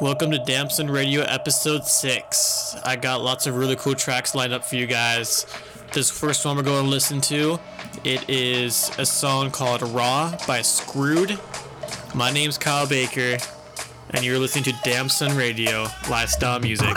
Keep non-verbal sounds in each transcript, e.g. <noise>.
Welcome to Damn Son Radio episode 6. I got lots of really cool tracks lined up for you guys. This first one we're going to listen to, it is a song called Raw by Skrude. My name's Kyle Baker, and you're listening to Damn Son Radio, lifestyle music.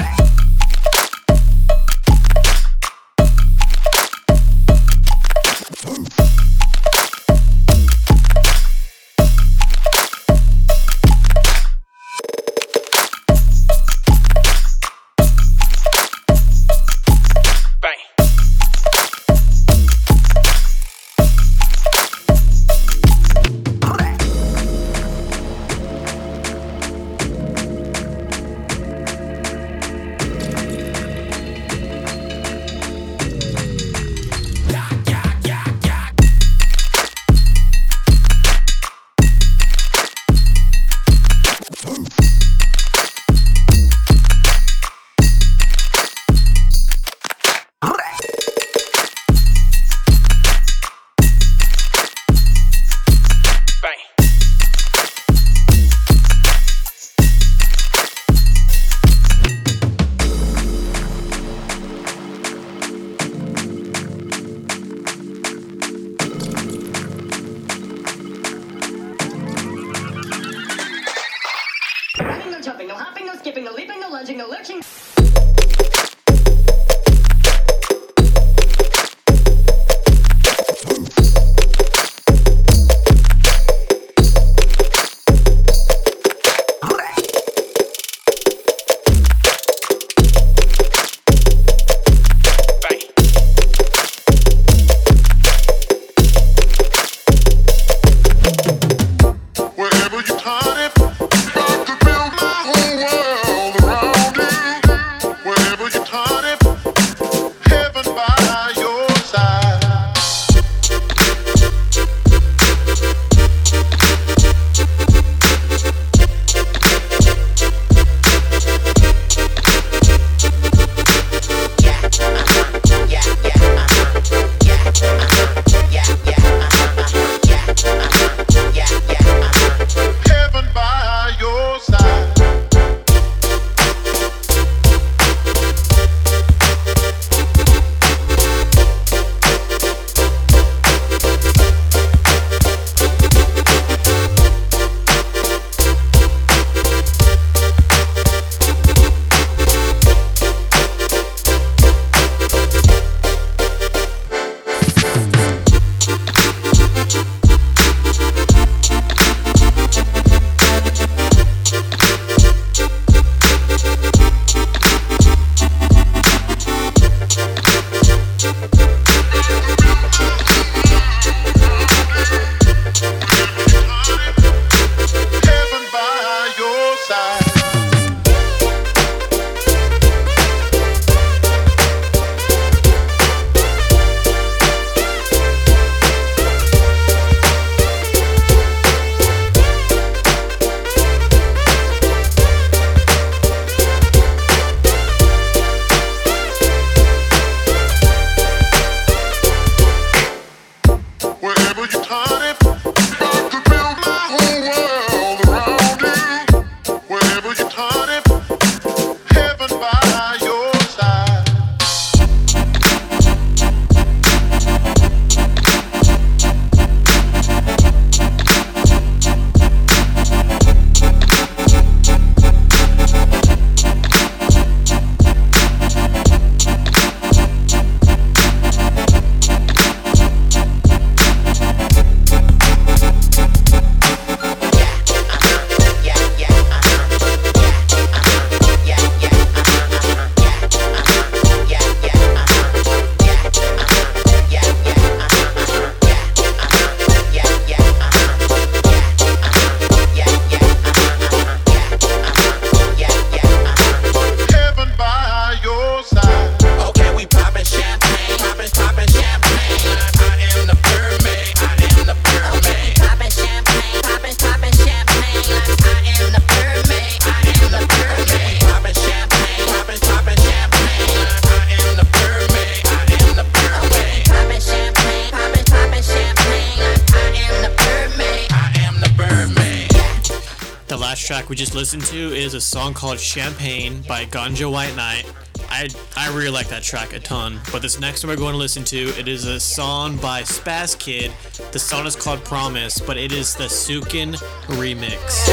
Song called Champagne by Ganja White Night. I, I really like that track a ton. But this next one we're going to listen to, it is a song by Spazzkid. The song is called Promise, but it is the Suken remix.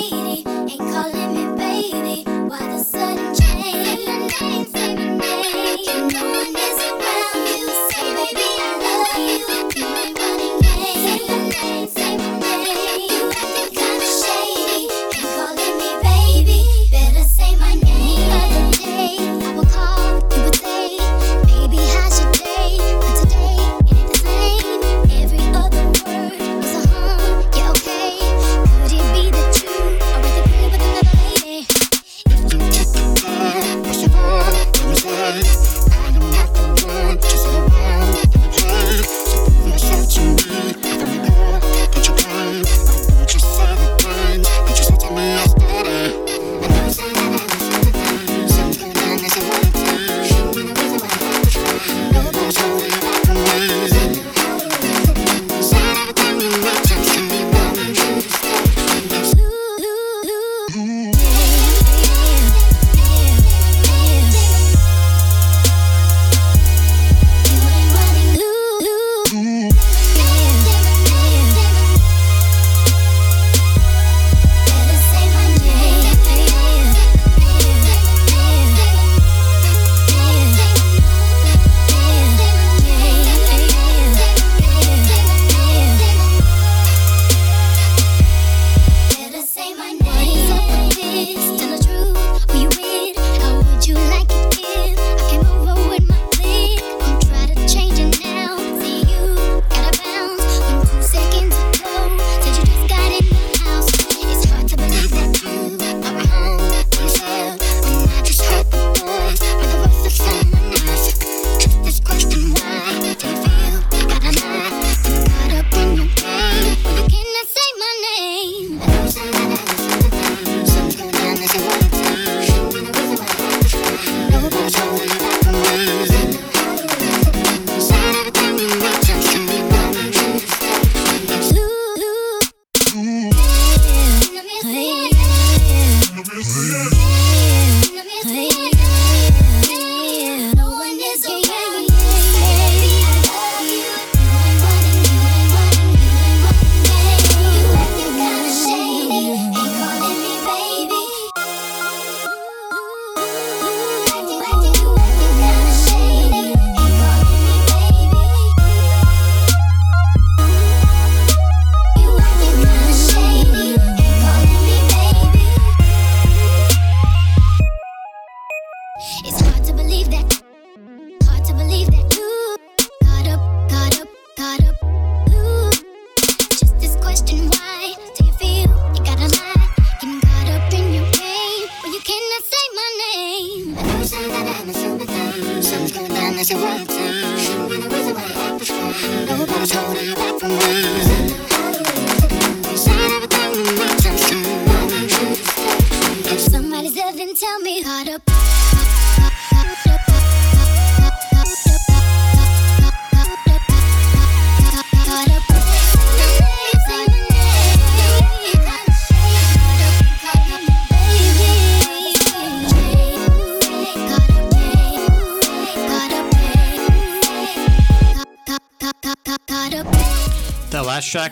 needy.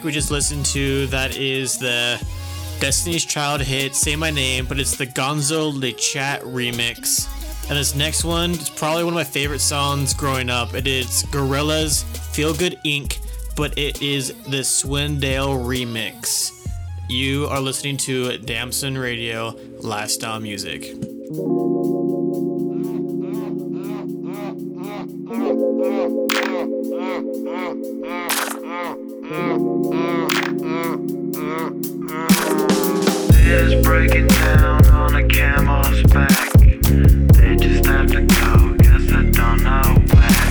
We just listened to, that is the Destiny's Child hit, Say My Name, but it's the Gonzo Le Chat remix. And this next one is probably one of my favorite songs growing up. It is Gorillaz Feel Good Inc., but it is the Swindail remix. You are listening to Damn Son Radio, Lifestyle Music. <laughs> is breaking down on a camel's back. They just have to I don't know where.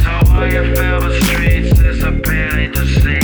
So you feel the streets disappearing to see.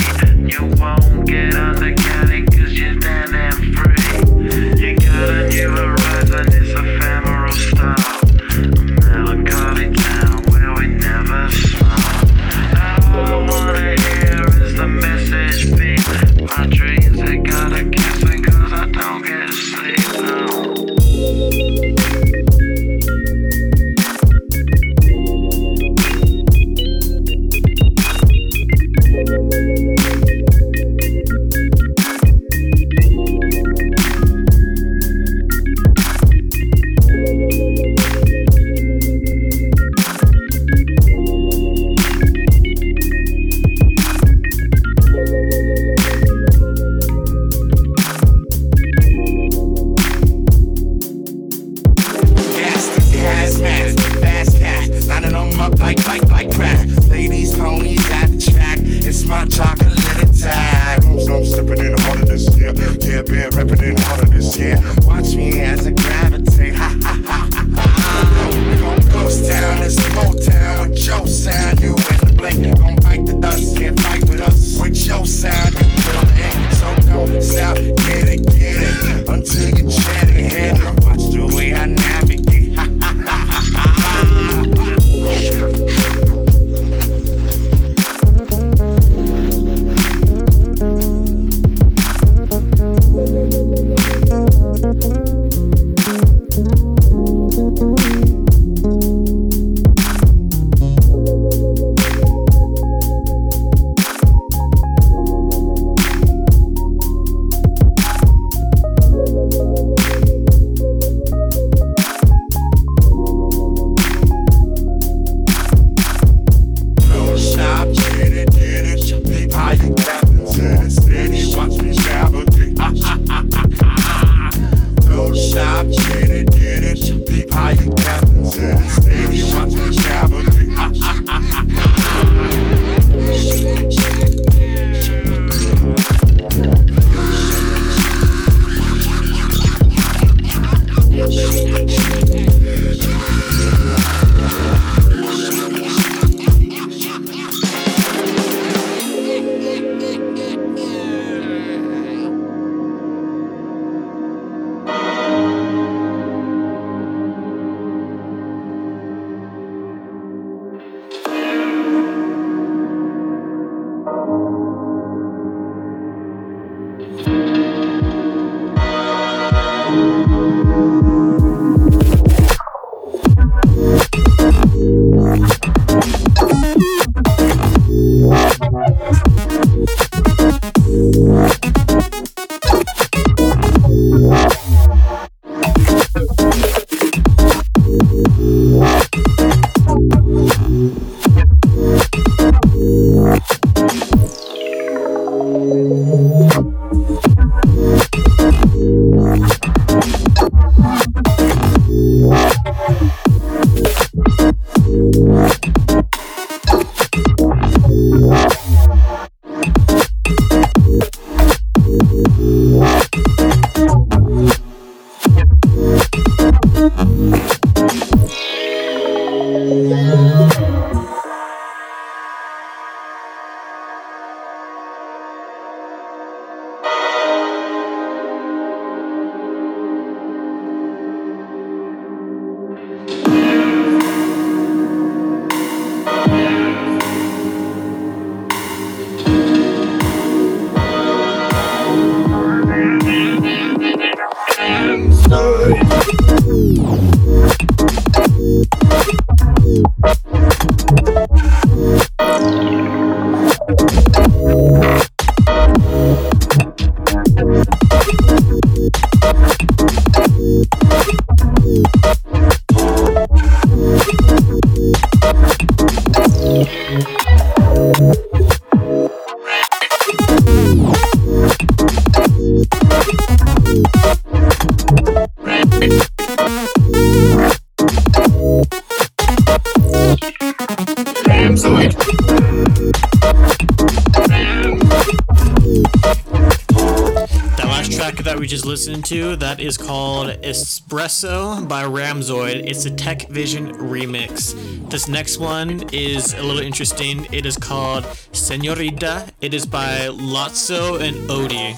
That is called Espresso by Ramzoid. It's a Tekvision remix. This next one is a little interesting. It is called Senorita. It is by Lotso and Odie.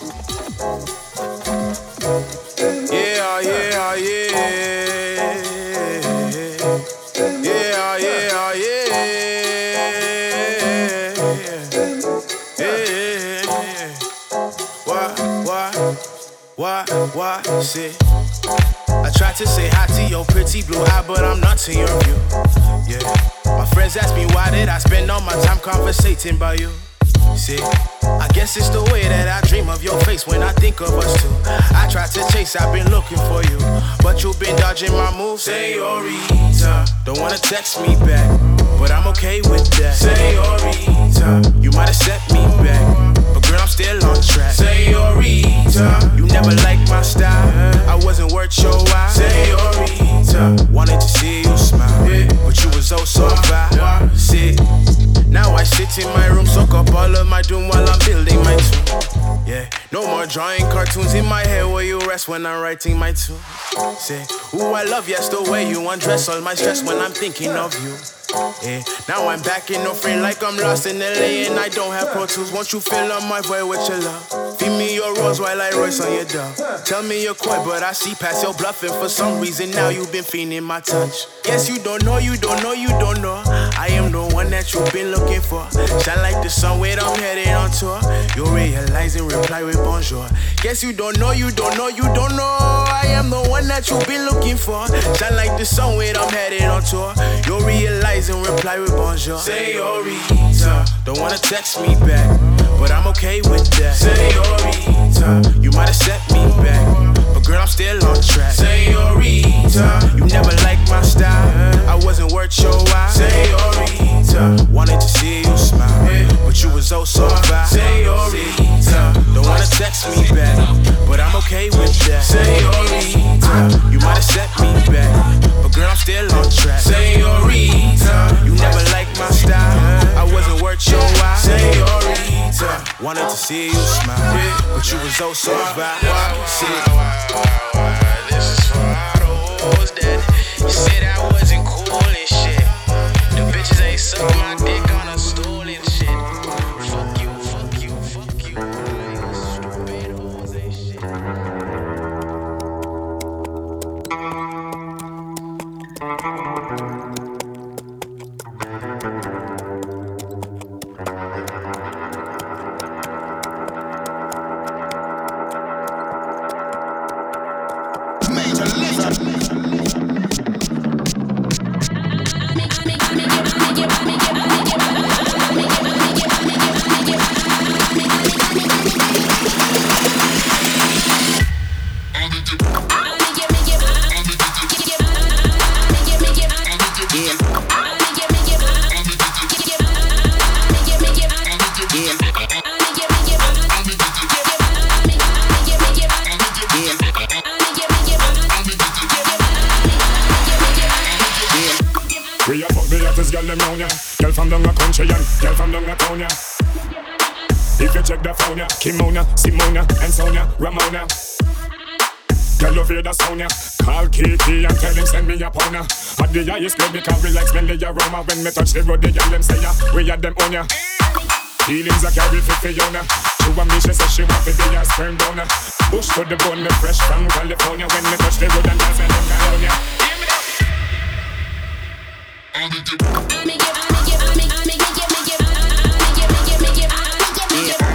Why, shit? I tried to say hi to your pretty blue eye, but I'm not to your view. Yeah. My friends ask me why did I spend all my time conversating about you. See, I guess it's the way that I dream of your face when I think of us two. I tried to chase, I've been looking for you, but you've been dodging my moves. Senorita, don't wanna text me back, but I'm okay with that. Senorita, you might have set me back, girl, I'm still on track. Senorita, you never liked my style, I wasn't worth your while. Senorita, wanted to see you smile, but you was oh so fine. See. Now I sit in my room, soak up all of my doom while I'm building my tomb. Yeah, no more drawing cartoons in my head where you rest when I'm writing my tune. Say, ooh, I love yes the way you undress all my stress when I'm thinking of you. Yeah, now I'm back in no frame like I'm lost in LA and I don't have pro tools. Won't you fill up my void with your love? Feed me your rose while I royce on your dove. Tell me you're but I see past your bluffing. For some reason now you've been feeling my touch. Guess you don't know, you don't know, you don't know. I am the one that you've been looking for. Shine like the sun when I'm headed on tour. You realize and reply with bonjour. Guess you don't know, you don't know, you don't know. I am the one that you've been looking for. Shine like the sun when I'm headed on tour. You realize and reply with bonjour. Senorita, don't wanna text me back, but I'm okay with that. Senorita, you might have set me back, but girl, I'm still on track. Senorita, you never liked my style, I wasn't worth your while. Senorita, wanted to see you smile, but you was oh so fine. Text me back, but I'm okay with that. Senorita, you might have set me back, but girl, I'm still on track. Senorita, you never liked my style, I wasn't worth your while. Senorita, wanted to see you smile, but you was oh so fine. See, This is for all those that you said I wasn't me touch the road. The girl them say ya, we had them on ya. Feelings I carry for Fiona. To a me she say she want to be a sperm donor. Bush to the bone, me fresh from California. When me touch the road and and them California. Hot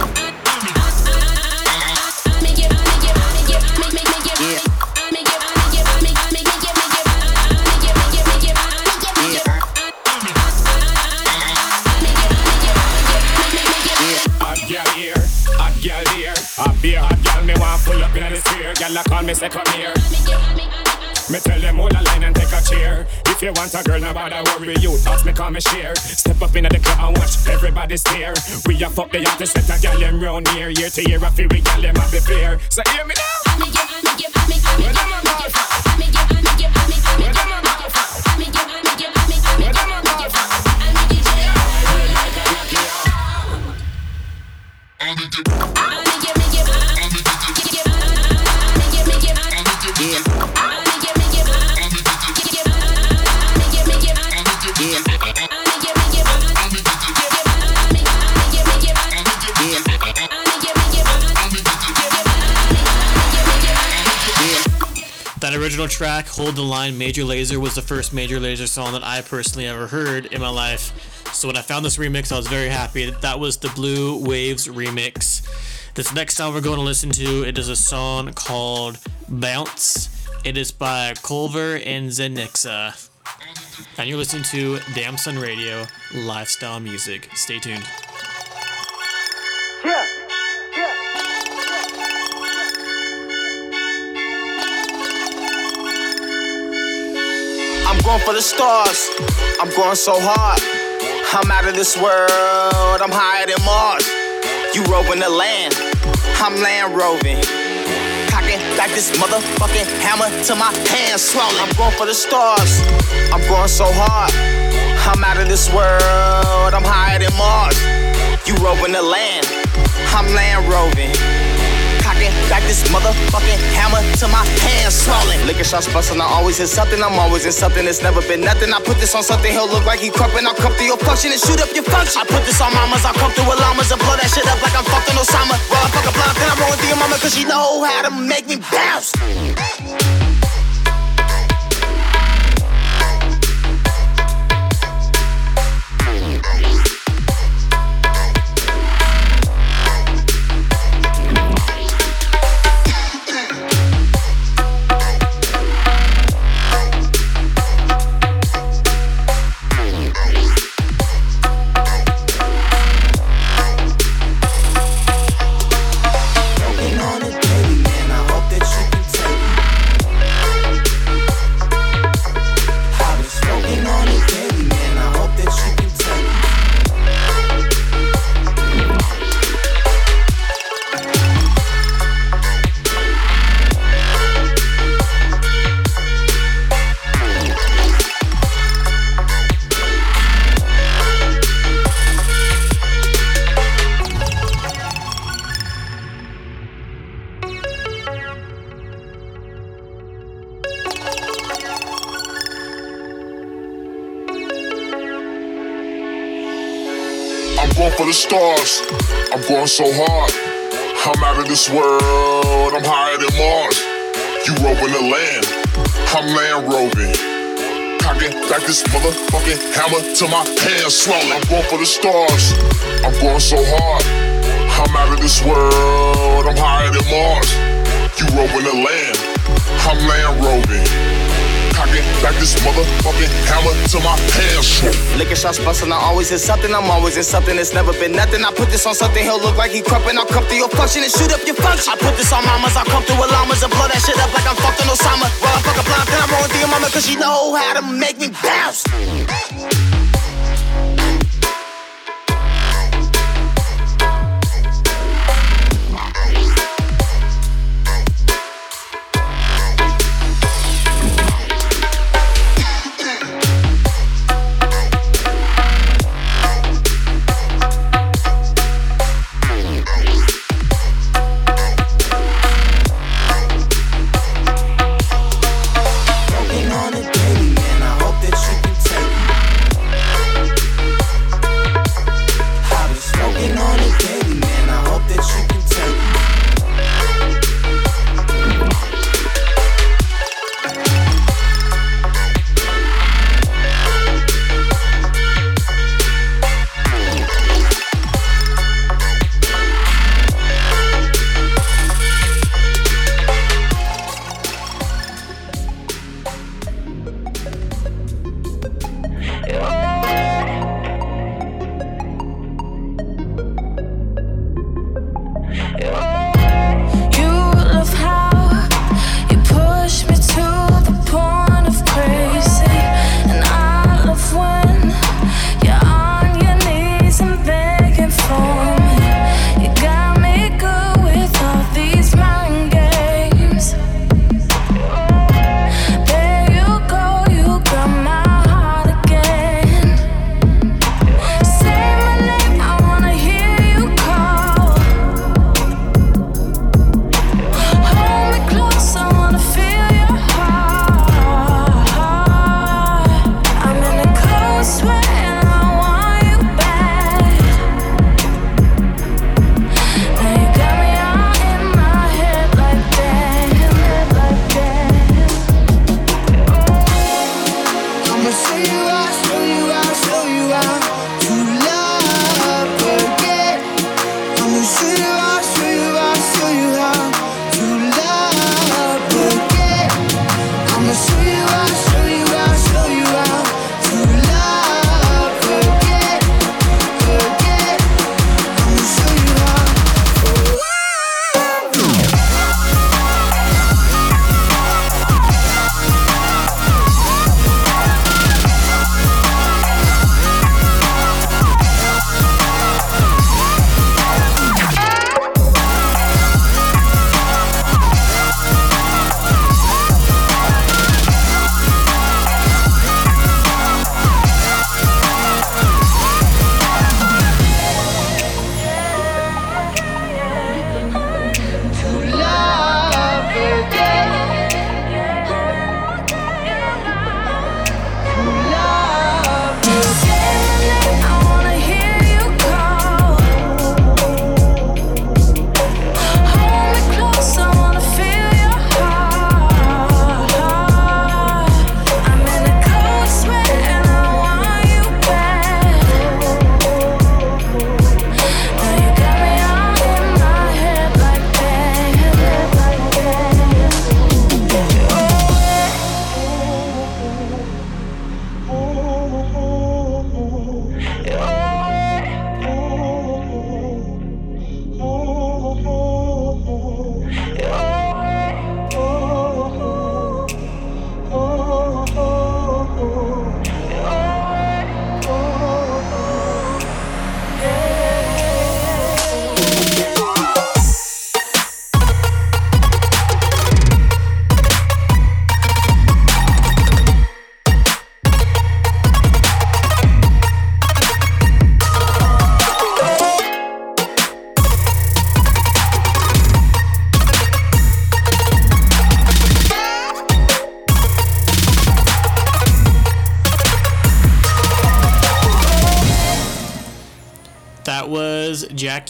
Girl I call me say come here. Me tell them all a line and take a cheer. If you want a girl, nobody worry you. Thoughts me come and share. Step up in the club and watch everybody stare. We a fuck the artist, set a gal them round here. Year to year, I feel we gal them a be fair. So hear me now. A a a? That original track, Hold the Line, Major Lazer, was the first Major Lazer song that I personally ever heard in my life. So when I found this remix, I was very happy. That was the Blue Waves remix. This next song we're going to listen to, it is a song called Bounce. It is by Culver and Zenixa. And you're listening to Damn Son Radio, lifestyle music. Stay tuned. Going for the stars. I'm going so hard. I'm out of this world. I'm higher than Mars. You roving the land. I'm land roving. Cocking back this motherfucking hammer to my hands swollen. I'm going for the stars. I'm going so hard. I'm out of this world. I'm higher than Mars. You roving the land. I'm land roving. Back this motherfucking hammer to my hands swollen. Liquor shots bustin', I always in something. I'm always in something. It's never been nothing. I put this on something. He'll look like he crumpin'. I'll come through your function and shoot up your function. I put this on mamas. I'll come through with llamas and blow that shit up like I'm fucking Osama. Roll a fucking blunt, then I'm rolling through your mama cause she know how to make me bounce. Going so hard. I'm out of this world. I'm higher than Mars. You roving the land. I'm land roving. Cocking back this motherfucking hammer to my hands swollen. I'm going for the stars. I'm going so hard. I'm out of this world. I'm higher than Mars. You roving the land. I'm land roving. Back this motherfucking hammer to my pants. Liquor shots bustin', I always in something. I'm always in something. It's never been nothing. I put this on something. He'll look like he crumpin'. I'll come through your function and shoot up your function. I put this on mamas. I'll come through with llamas and blow that shit up like I'm fucking Osama. Roll a fucking blunt, then I'm rolling through your mama cause she know how to make me bounce.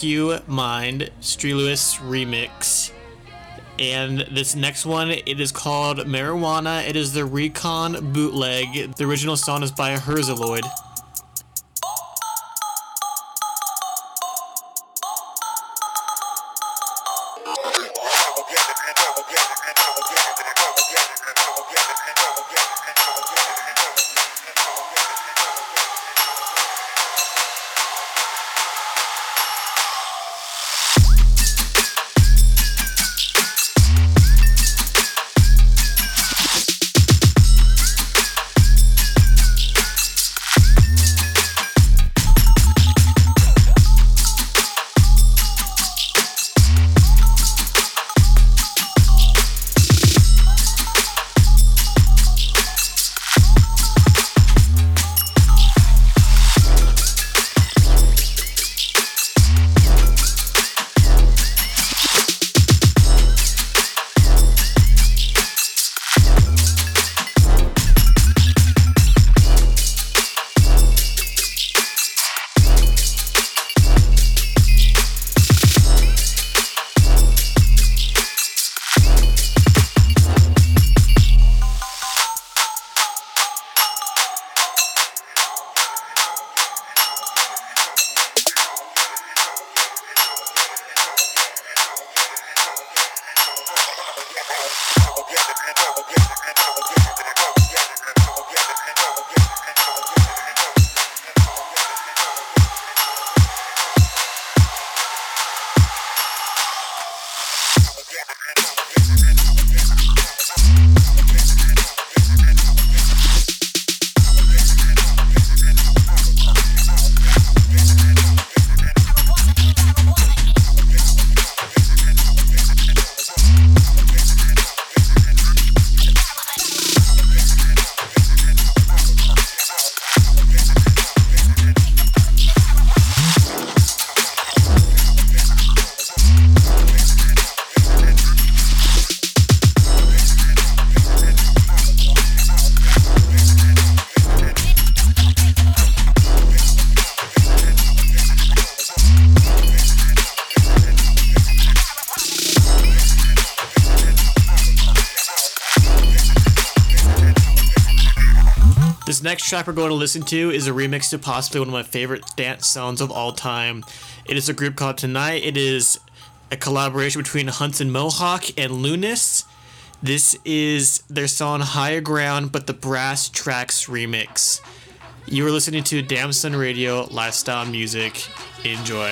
You Mind, Stelouse remix. And this next one, it is called Marijuana. It is the Recon bootleg. The original song is by Herzaloid. Next track we're going to listen to is a remix to possibly one of my favorite dance songs of all time. It is a group called TNGHT. It is a collaboration between Hudson Mohawke and Lunice. This is their song Higher Ground, but the Brasstracks remix. You are listening to Damn Son Radio Lifestyle Music. Enjoy.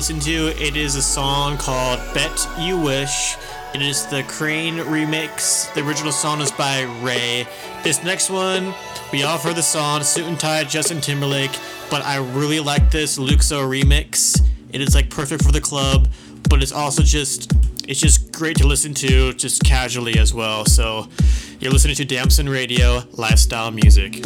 listen to. It is a song called Bet You Wish. It is the Krane remix. The original song is by Ray. This next one, we all heard the song Suit and Tie, Justin Timberlake, but I really like this Luxo remix. It is like perfect for the club, but it's also just it's just great to listen to just casually as well. So you're listening to Damn Son Radio Lifestyle Music.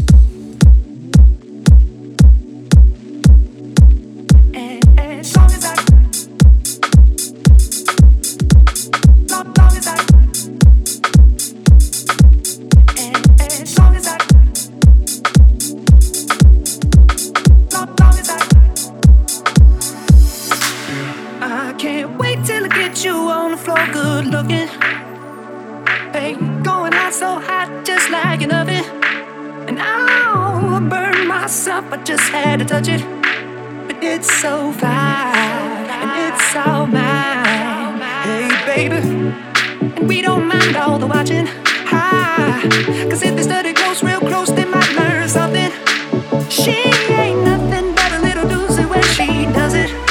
I just had to touch it. But it's so fine, and it's all mine. Hey, baby, and we don't mind all the watching. Hi, cause if they study close, real close, they might learn something. She ain't nothing but a little doozy when she does it.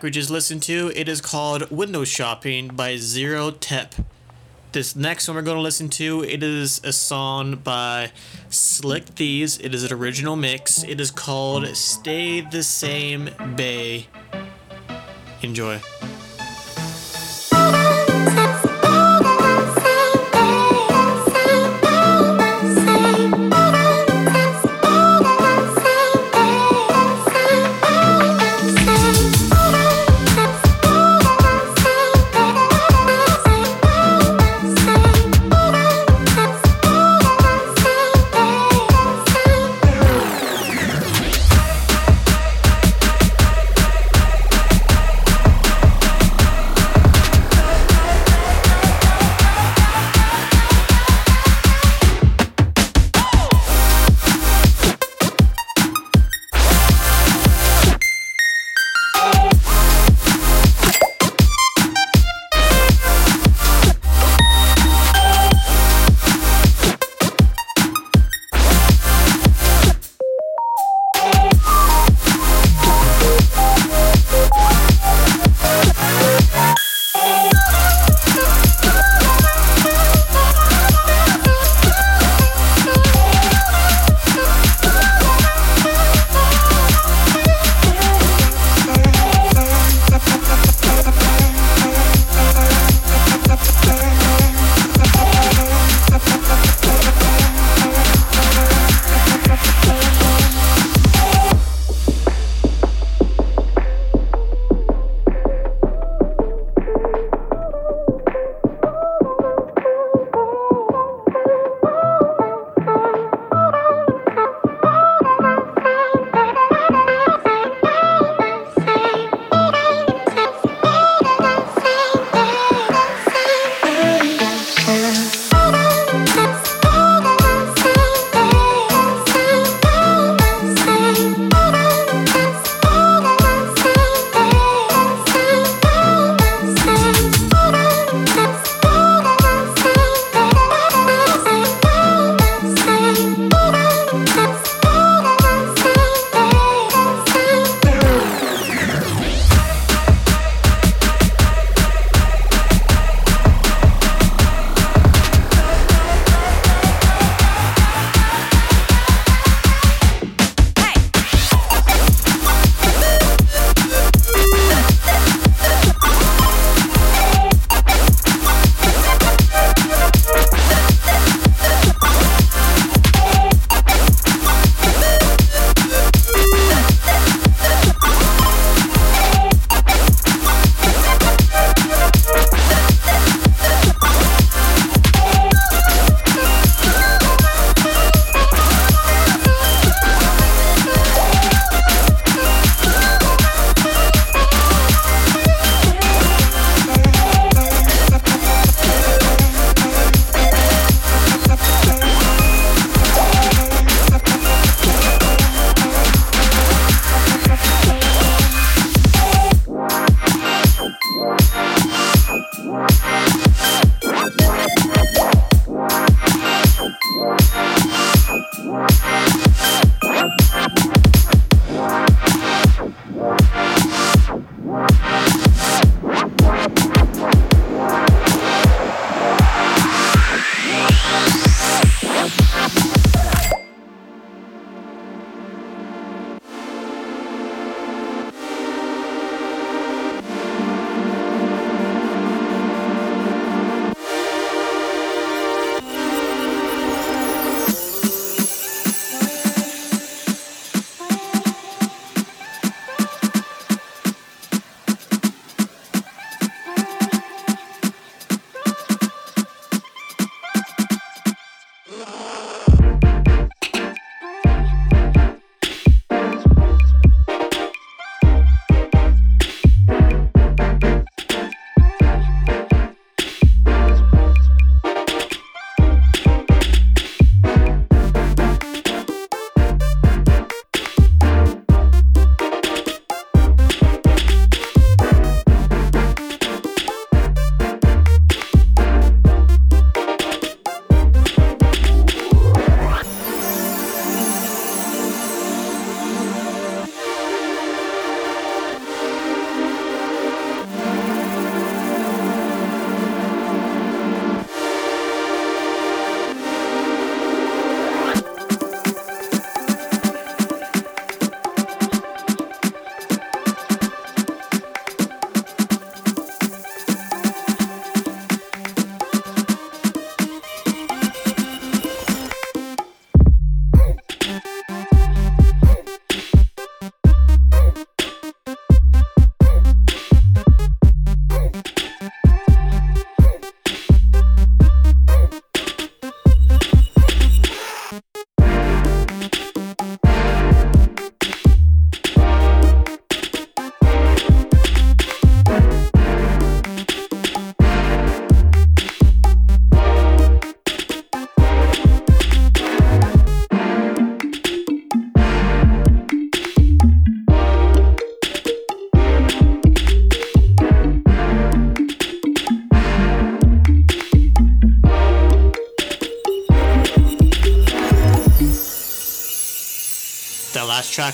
track we just listened to. It is called Window Shopping by Zero Tep. This next one we're going to listen to, it is a song by Slick Thieves. It is an original mix. It is called Stay the Same Bay. Enjoy.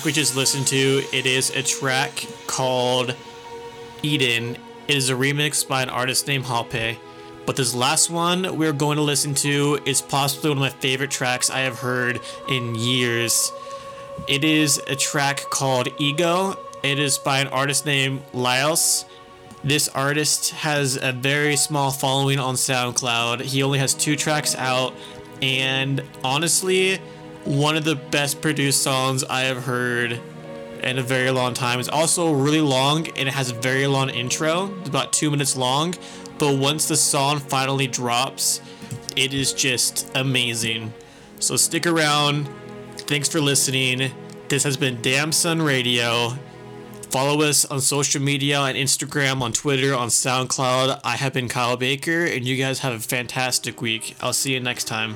We just listened to, it is a track called Eden. It is a remix by an artist named Halpe. But this last one we're going to listen to is possibly one of my favorite tracks I have heard in years. It is a track called Ego. It is by an artist named Lielse. This artist has a very small following on SoundCloud. He only has two tracks out, and honestly, one of the best produced songs I have heard in a very long time. It's also really long and it has a very long intro, it's about two minutes long. But once the song finally drops, it is just amazing. So stick around. Thanks for listening. This has been Damn Son Radio. Follow us on social media on Instagram, on Twitter, on SoundCloud. I have been Kyle Baker, and you guys have a fantastic week. I'll see you next time.